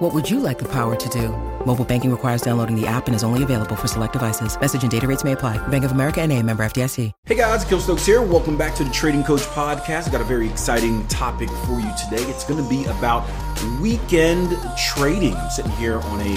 What would you like the power to do? Mobile banking requires downloading the app and is only available for select devices. Message and data rates may apply. Bank of America and a member FDIC. Hey guys, Akil Stokes here. Welcome back to the Trading Coach Podcast. I got a very exciting topic for you today. It's going to be about weekend trading. I'm sitting here on a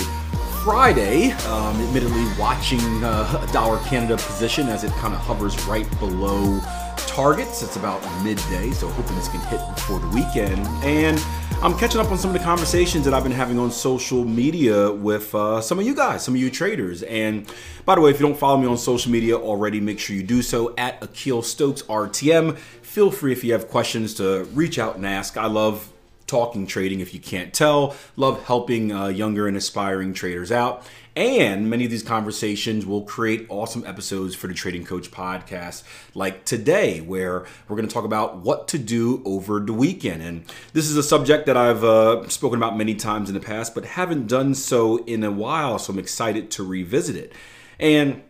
Friday, um, admittedly watching uh, a dollar Canada position as it kind of hovers right below targets. It's about midday, so hoping this can hit before the weekend. And I'm catching up on some of the conversations that I've been having on social media with uh, some of you guys, some of you traders. And by the way, if you don't follow me on social media already, make sure you do so at Akil Stokes RTM. Feel free if you have questions to reach out and ask. I love talking trading if you can't tell. Love helping uh, younger and aspiring traders out. And many of these conversations will create awesome episodes for the Trading Coach podcast, like today, where we're going to talk about what to do over the weekend. And this is a subject that I've uh, spoken about many times in the past, but haven't done so in a while. So I'm excited to revisit it. And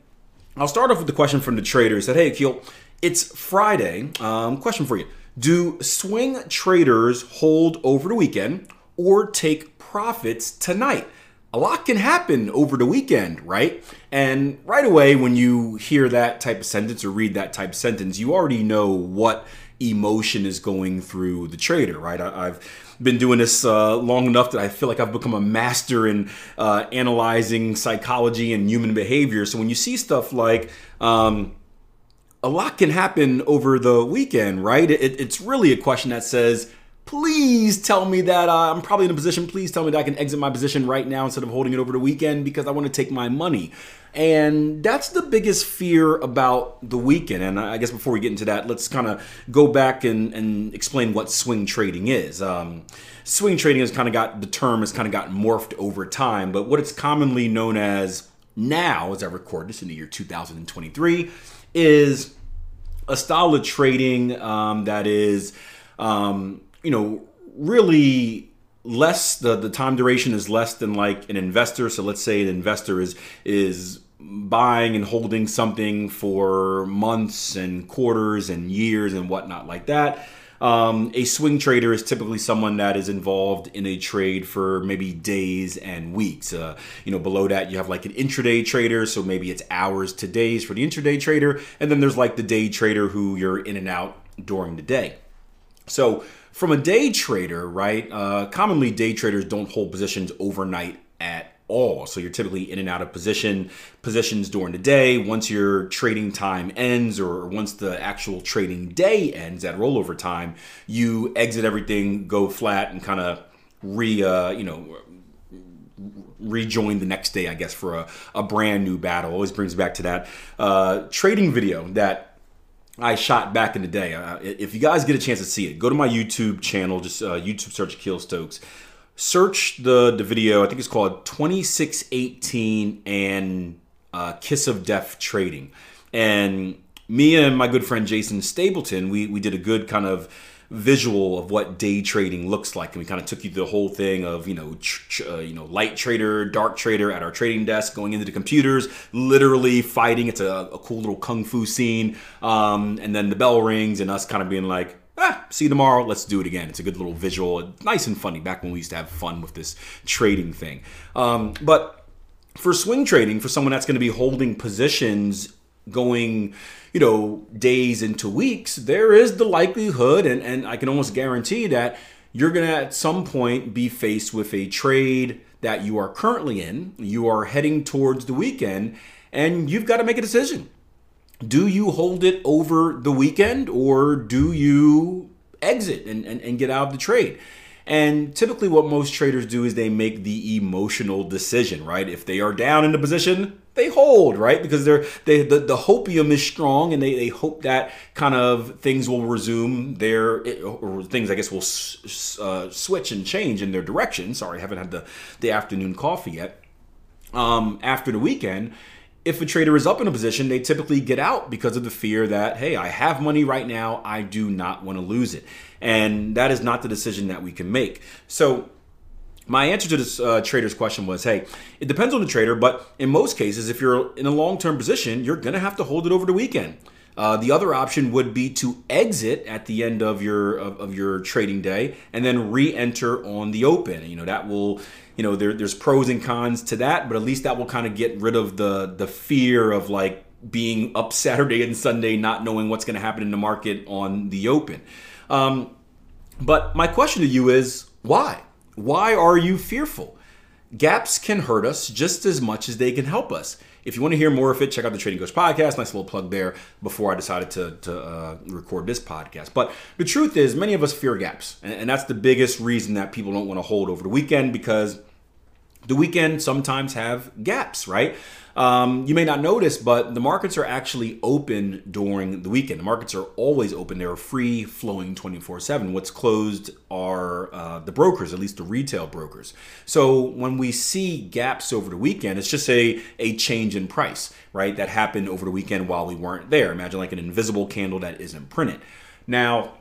I'll start off with the question from the trader. He said, Hey, Akil, it's Friday. Um, question for you Do swing traders hold over the weekend or take profits tonight? a lot can happen over the weekend, right? And right away, when you hear that type of sentence or read that type of sentence, you already know what emotion is going through the trader, right? I, have been doing this uh, long enough that I feel like I've become a master in uh, analyzing psychology and human behavior. So when you see stuff like, um, a lot can happen over the weekend, right? It, it's really a question that says, please tell me that uh, I'm probably in a position. Please tell me that I can exit my position right now instead of holding it over the weekend because I want to take my money. And that's the biggest fear about the weekend. And I guess before we get into that, let's kind of go back and, and, explain what swing trading is. Um, swing trading has kind of got the term has kind of gotten morphed over time, but what it's commonly known as now, as I record this in the year 2023, is a style of trading um, that is. Um, you know, really less the the time duration is less than like an investor. So let's say an investor is is buying and holding something for months and quarters and years and whatnot like that. Um, a swing trader is typically someone that is involved in a trade for maybe days and weeks. Uh, you know, below that you have like an intraday trader, so maybe it's hours to days for the intraday trader, and then there's like the day trader who you're in and out during the day. So from a day trader, right? Uh, commonly, day traders don't hold positions overnight all. So you're typically in and out of position positions during the day. Once your trading time ends, or once the actual trading day ends at rollover time, you exit everything, go flat, and kind of re uh, you know rejoin the next day, I guess, for a, a brand new battle. Always brings back to that uh, trading video that I shot back in the day. Uh, if you guys get a chance to see it, go to my YouTube channel. Just uh, YouTube search Akil Stokes. Search the the video. I think it's called 2618 and uh, Kiss of Death Trading. And me and my good friend Jason Stapleton, we we did a good kind of visual of what day trading looks like, and we kind of took you through the whole thing of you know uh, you know light trader, dark trader at our trading desk, going into the computers, literally fighting. It's a, a cool little kung fu scene, um, and then the bell rings, and us kind of being like. Ah, see you tomorrow. Let's do it again. It's a good little visual, nice and funny. Back when we used to have fun with this trading thing, um, but for swing trading, for someone that's going to be holding positions going you know, days into weeks, there is the likelihood, and, and I can almost guarantee that you're going to at some point be faced with a trade that you are currently in. You are heading towards the weekend, and you've got to make a decision. Do you hold it over the weekend, or do you exit and, and, and get out of the trade? And typically, what most traders do is they make the emotional decision, right? If they are down in the position, they hold, right? Because they're they the, the hopium is strong, and they, they hope that kind of things will resume their or things I guess will uh, switch and change in their direction. Sorry, I haven't had the the afternoon coffee yet. Um, after the weekend, if a trader is up in a position, they typically get out because of the fear that, hey, I have money right now, I do not want to lose it. And that is not the decision that we can make. So, my answer to this uh, trader's question was hey, it depends on the trader, but in most cases, if you're in a long term position, you're going to have to hold it over the weekend. Uh, the other option would be to exit at the end of your of, of, your trading day and then re-enter on the open. You know that will, you know, there, there's pros and cons to that, but at least that will kind of get rid of the the fear of like being up Saturday and Sunday, not knowing what's going to happen in the market on the open. Um, but my question to you is why? Why are you fearful? Gaps can hurt us just as much as they can help us. If you want to hear more of it, check out the Trading Coach podcast. Nice little plug there before I decided to, to uh, record this podcast. But the truth is, many of us fear gaps. And, and that's the biggest reason that people don't want to hold over the weekend because the weekend sometimes have gaps, right? Um, you may not notice, but the markets are actually open during the weekend. The markets are always open. They're free flowing 24 7. What's closed are uh, the brokers, at least the retail brokers. So when we see gaps over the weekend, it's just a, a change in price, right? That happened over the weekend while we weren't there. Imagine like an invisible candle that isn't printed. Now,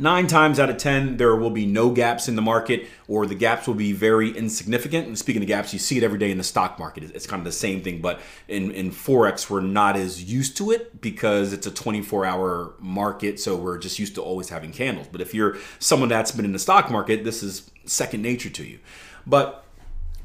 Nine times out of 10, there will be no gaps in the market, or the gaps will be very insignificant. And speaking of gaps, you see it every day in the stock market. It's kind of the same thing, but in, in Forex, we're not as used to it because it's a 24 hour market. So we're just used to always having candles. But if you're someone that's been in the stock market, this is second nature to you. But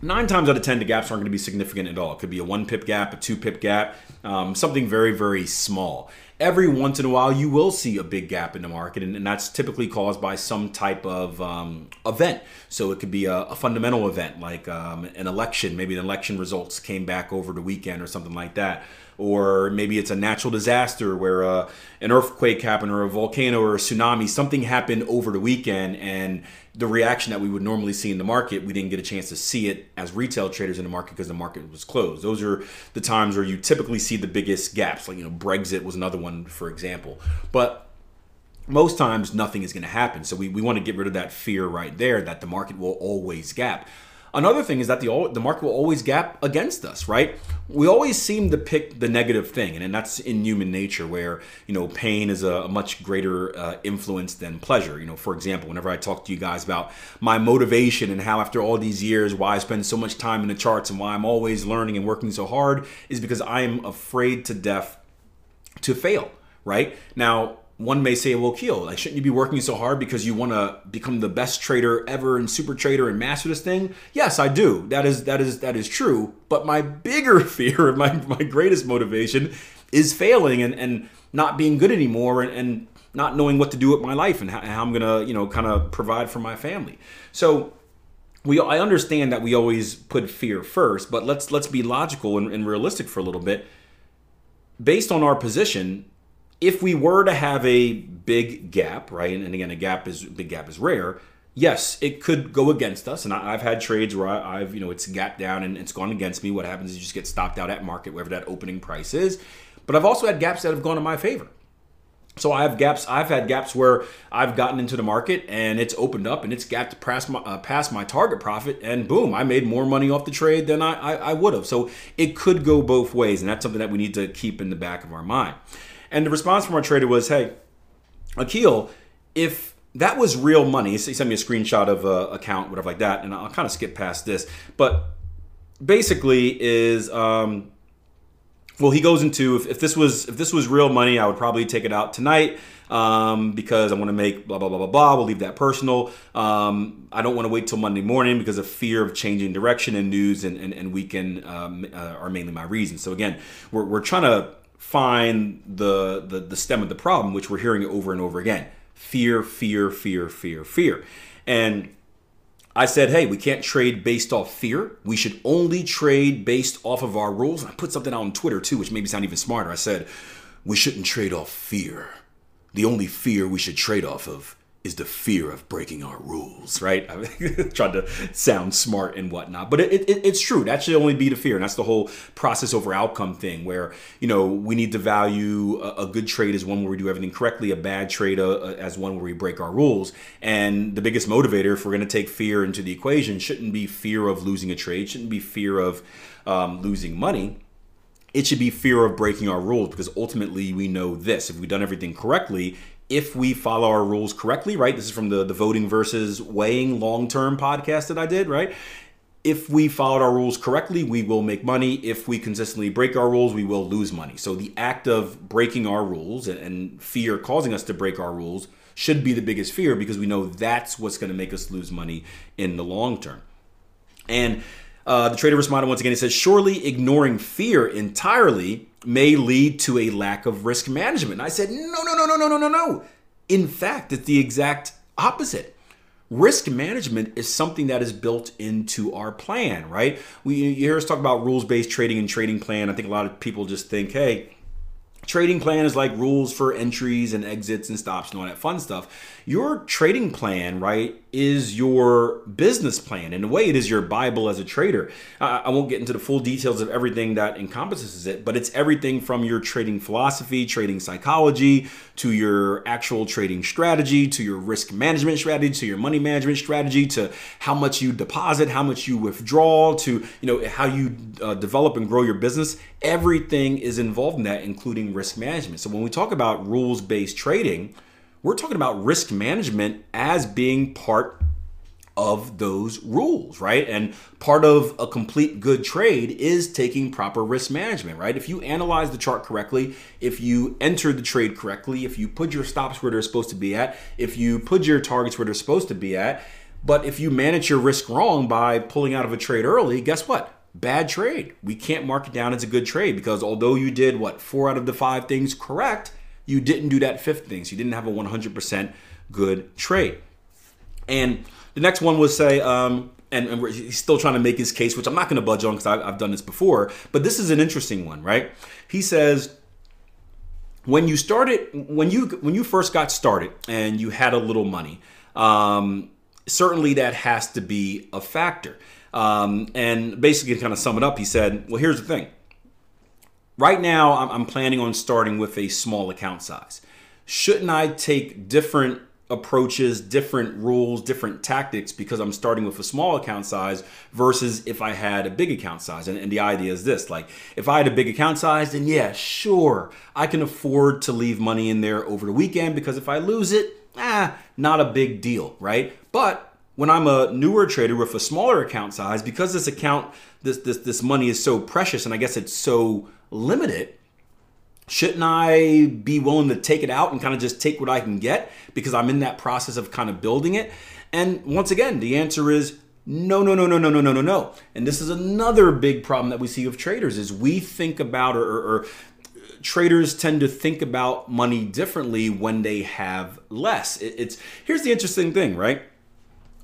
nine times out of 10, the gaps aren't going to be significant at all. It could be a one pip gap, a two pip gap, um, something very, very small every once in a while you will see a big gap in the market and, and that's typically caused by some type of um, event so it could be a, a fundamental event like um, an election maybe the election results came back over the weekend or something like that or maybe it's a natural disaster where uh, an earthquake happened or a volcano or a tsunami something happened over the weekend and the reaction that we would normally see in the market, we didn't get a chance to see it as retail traders in the market because the market was closed. Those are the times where you typically see the biggest gaps. Like, you know, Brexit was another one, for example. But most times nothing is going to happen. So we, we want to get rid of that fear right there that the market will always gap. Another thing is that the the market will always gap against us, right? We always seem to pick the negative thing, and, and that's in human nature, where you know pain is a, a much greater uh, influence than pleasure. You know, for example, whenever I talk to you guys about my motivation and how after all these years, why I spend so much time in the charts and why I'm always learning and working so hard, is because I am afraid to death to fail. Right now, one may say, well, Akil, like, shouldn't you be working so hard because you want to become the best trader ever and super trader and master this thing? Yes, I do. That is that is that is true. But my bigger fear, my my greatest motivation, is failing and and not being good anymore and, and not knowing what to do with my life and how, how I'm gonna you know kind of provide for my family. So we I understand that we always put fear first, but let's let's be logical and, and realistic for a little bit. Based on our position, if we were to have a big gap, right, and again, a gap is big gap is rare. Yes, it could go against us, and I, have had trades where I, have you know it's gapped down and it's gone against me. What happens is you just get stopped out at market, wherever that opening price is. But I've also had gaps that have gone in my favor. So I have gaps. I've had gaps where I've gotten into the market and it's opened up and it's gapped past my, uh, past my target profit, and boom, I made more money off the trade than I, I, I would have. So it could go both ways, and that's something that we need to keep in the back of our mind. And the response from our trader was, hey, Akil, if that was real money, he sent me a screenshot of a account, whatever like that, and I'll kind of skip past this. But basically is um, well he goes into if, if, this was if this was real money i would probably take it out tonight um, because i want to make blah blah blah blah blah we'll leave that personal um, i don't want to wait till monday morning because of fear of changing direction and news and, and, and weekend um, uh, are mainly my reasons so again we're, we're trying to find the, the the stem of the problem, which we're hearing over and over again. Fear, fear, fear, fear, fear. And I said, hey, we can't trade based off fear. We should only trade based off of our rules. And I put something out on Twitter too, which made me sound even smarter. I said, we shouldn't trade off fear. The only fear we should trade off of is the fear of breaking our rules, right? I tried to sound smart and whatnot, but it, it, it's true. That should only be the fear, and that's the whole process over outcome thing, where you know we need to value a, a good trade as one where we do everything correctly, a bad trade uh, uh as one where we break our rules. And the biggest motivator, if we're going to take fear into the equation, shouldn't be fear of losing a trade, shouldn't be fear of um, losing money it should be fear of breaking our rules because ultimately we know this if we've done everything correctly if we follow our rules correctly right this is from the the voting versus weighing long term podcast that i did right if we followed our rules correctly, we will make money. If we consistently break our rules, we will lose money. So the act of breaking our rules and fear causing us to break our rules should be the biggest fear because we know that's what's going to make us lose money in the long term. And uh, the trader responded once again. He says, Surely ignoring fear entirely may lead to a lack of risk management. And I said, No, no, no, no, no, no, no, no. In fact, it's the exact opposite risk management is something that is built into our plan, right? We you hear us talk about rules-based trading and trading plan. I think a lot of people just think, hey, Trading plan is like rules for entries and exits and stops and all that fun stuff. Your trading plan, right, is your business plan. In a way, it is your Bible as a trader. I won't get into the full details of everything that encompasses it, but it's everything from your trading philosophy, trading psychology, to your actual trading strategy, to your risk management strategy, to your money management strategy, to how much you deposit, how much you withdraw, to you know how you uh, develop and grow your business. Everything is involved in that, including risk management. So when we talk about rules based trading, we're talking about risk management as being part of those rules, right? And part of a complete good trade is taking proper risk management, right? If you analyze the chart correctly, if you enter the trade correctly, if you put your stops where they're supposed to be at, if you put your targets where they're supposed to be at, but if you manage your risk wrong by pulling out of a trade early, guess what? bad trade. We can't mark it down as a good trade because although you did what four out of the five things correct, you didn't do that fifth thing. So you didn't have a 100% good trade. And the next one was say, um, and, and he's still trying to make his case, which I'm not going to budge on because I've, done this before. But this is an interesting one, right? He says when you started, when you when you first got started and you had a little money, um, certainly that has to be a factor. Um, and basically, to kind of sum it up, he said, Well, here's the thing. Right now, I'm, I'm planning on starting with a small account size. Shouldn't I take different approaches, different rules, different tactics because I'm starting with a small account size versus if I had a big account size. And, and, the idea is this like, if I had a big account size, then yeah, sure, I can afford to leave money in there over the weekend because if I lose it, ah, not a big deal, right? But when I'm a newer trader with a smaller account size, because this account, this this this money is so precious, and I guess it's so limited, shouldn't I be willing to take it out and kind of just take what I can get because I'm in that process of kind of building it? And once again, the answer is no, no, no, no, no, no, no, no, no. And this is another big problem that we see with traders is we think about or, or, or traders tend to think about money differently when they have less. It, it's here's the interesting thing, right?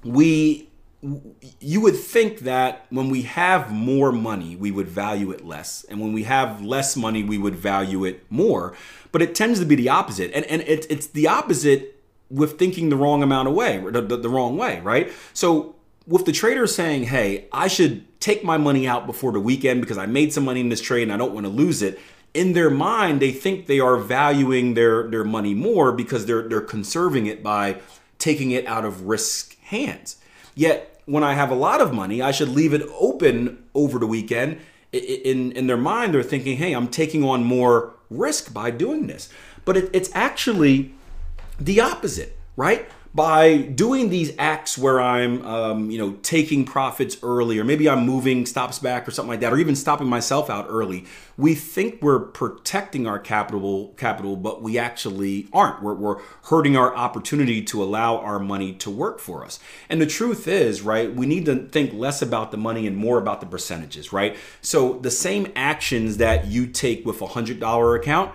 we you would think that when we have more money, we would value it less. And when we have less money, we would value it more. But it tends to be the opposite. And, and it, it's the opposite with thinking the wrong amount of way, the, the, the wrong way, right? So with the trader saying, hey, I should take my money out before the weekend because I made some money in this trade and I don't want to lose it. In their mind, they think they are valuing their, their money more because they're, they're conserving it by taking it out of risk hands. Yet, when I have a lot of money, I should leave it open over the weekend. In, in their mind, they're thinking, hey, I'm taking on more risk by doing this. But it, it's actually the opposite, right? By doing these acts where I'm, um, you know, taking profits early, or maybe I'm moving stops back or something like that, or even stopping myself out early, we think we're protecting our capital, capital, but we actually aren't. We're, we're hurting our opportunity to allow our money to work for us. And the truth is, right, we need to think less about the money and more about the percentages, right? So the same actions that you take with a hundred dollar account,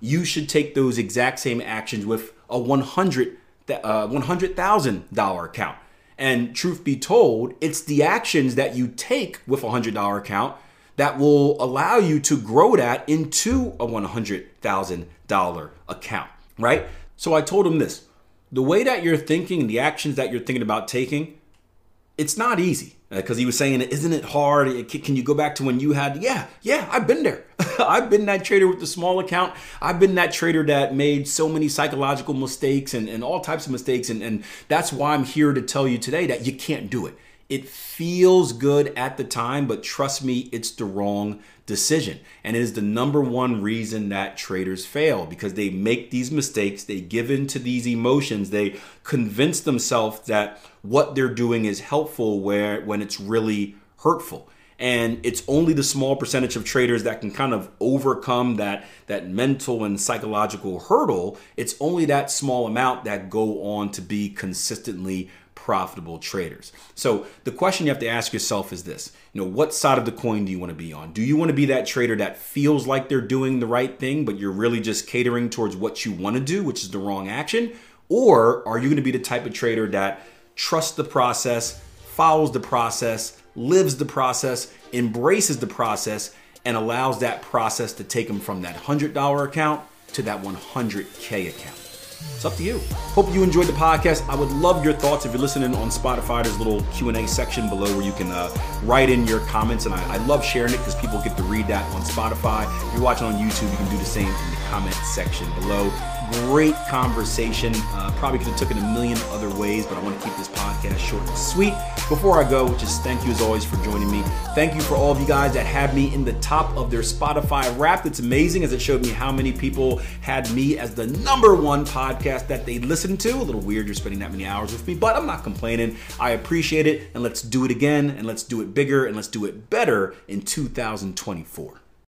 you should take those exact same actions with a 100 uh, Uh, $100,000 account. And truth be told, it's the actions that you take with a $100 account that will allow you to grow that into a $100,000 account, right? So I told him this the way that you're thinking the actions that you're thinking about taking, it's not easy because uh, he was saying, "Isn't it hard? Can you go back to when you had?" Yeah, yeah, I've been there. I've been that trader with the small account. I've been that trader that made so many psychological mistakes and, and all types of mistakes, and, and that's why I'm here to tell you today that you can't do it. It feels good at the time, but trust me, it's the wrong decision. And it is the number one reason that traders fail because they make these mistakes, they give in to these emotions, they convince themselves that what they're doing is helpful where when it's really hurtful and it's only the small percentage of traders that can kind of overcome that that mental and psychological hurdle it's only that small amount that go on to be consistently profitable traders. So the question you have to ask yourself is this. You know what side of the coin do you want to be on? Do you want to be that trader that feels like they're doing the right thing but you're really just catering towards what you want to do which is the wrong action? Or are you going to be the type of trader that trusts the process follows the process lives the process, embraces the process, and allows that process to take them from that $100 account to that 100K account. It's up to you. Hope you enjoyed the podcast. I would love your thoughts if you're listening on Spotify. There's a little Q&A section below where you can uh, write in your comments, and I, I love sharing it because people get to read that on Spotify. If you're watching on YouTube, you can do the same in the comment section below. Great conversation. Uh, probably could have taken it a million other ways, but I want to keep this podcast short and sweet. Before I go, just thank you as always for joining me. Thank you for all of you guys that had me in the top of their Spotify wrap. It's amazing as it showed me how many people had me as the number one podcast that they listened to. A little weird you're spending that many hours with me, but I'm not complaining. I appreciate it, and let's do it again, and let's do it bigger, and let's do it better in 2024.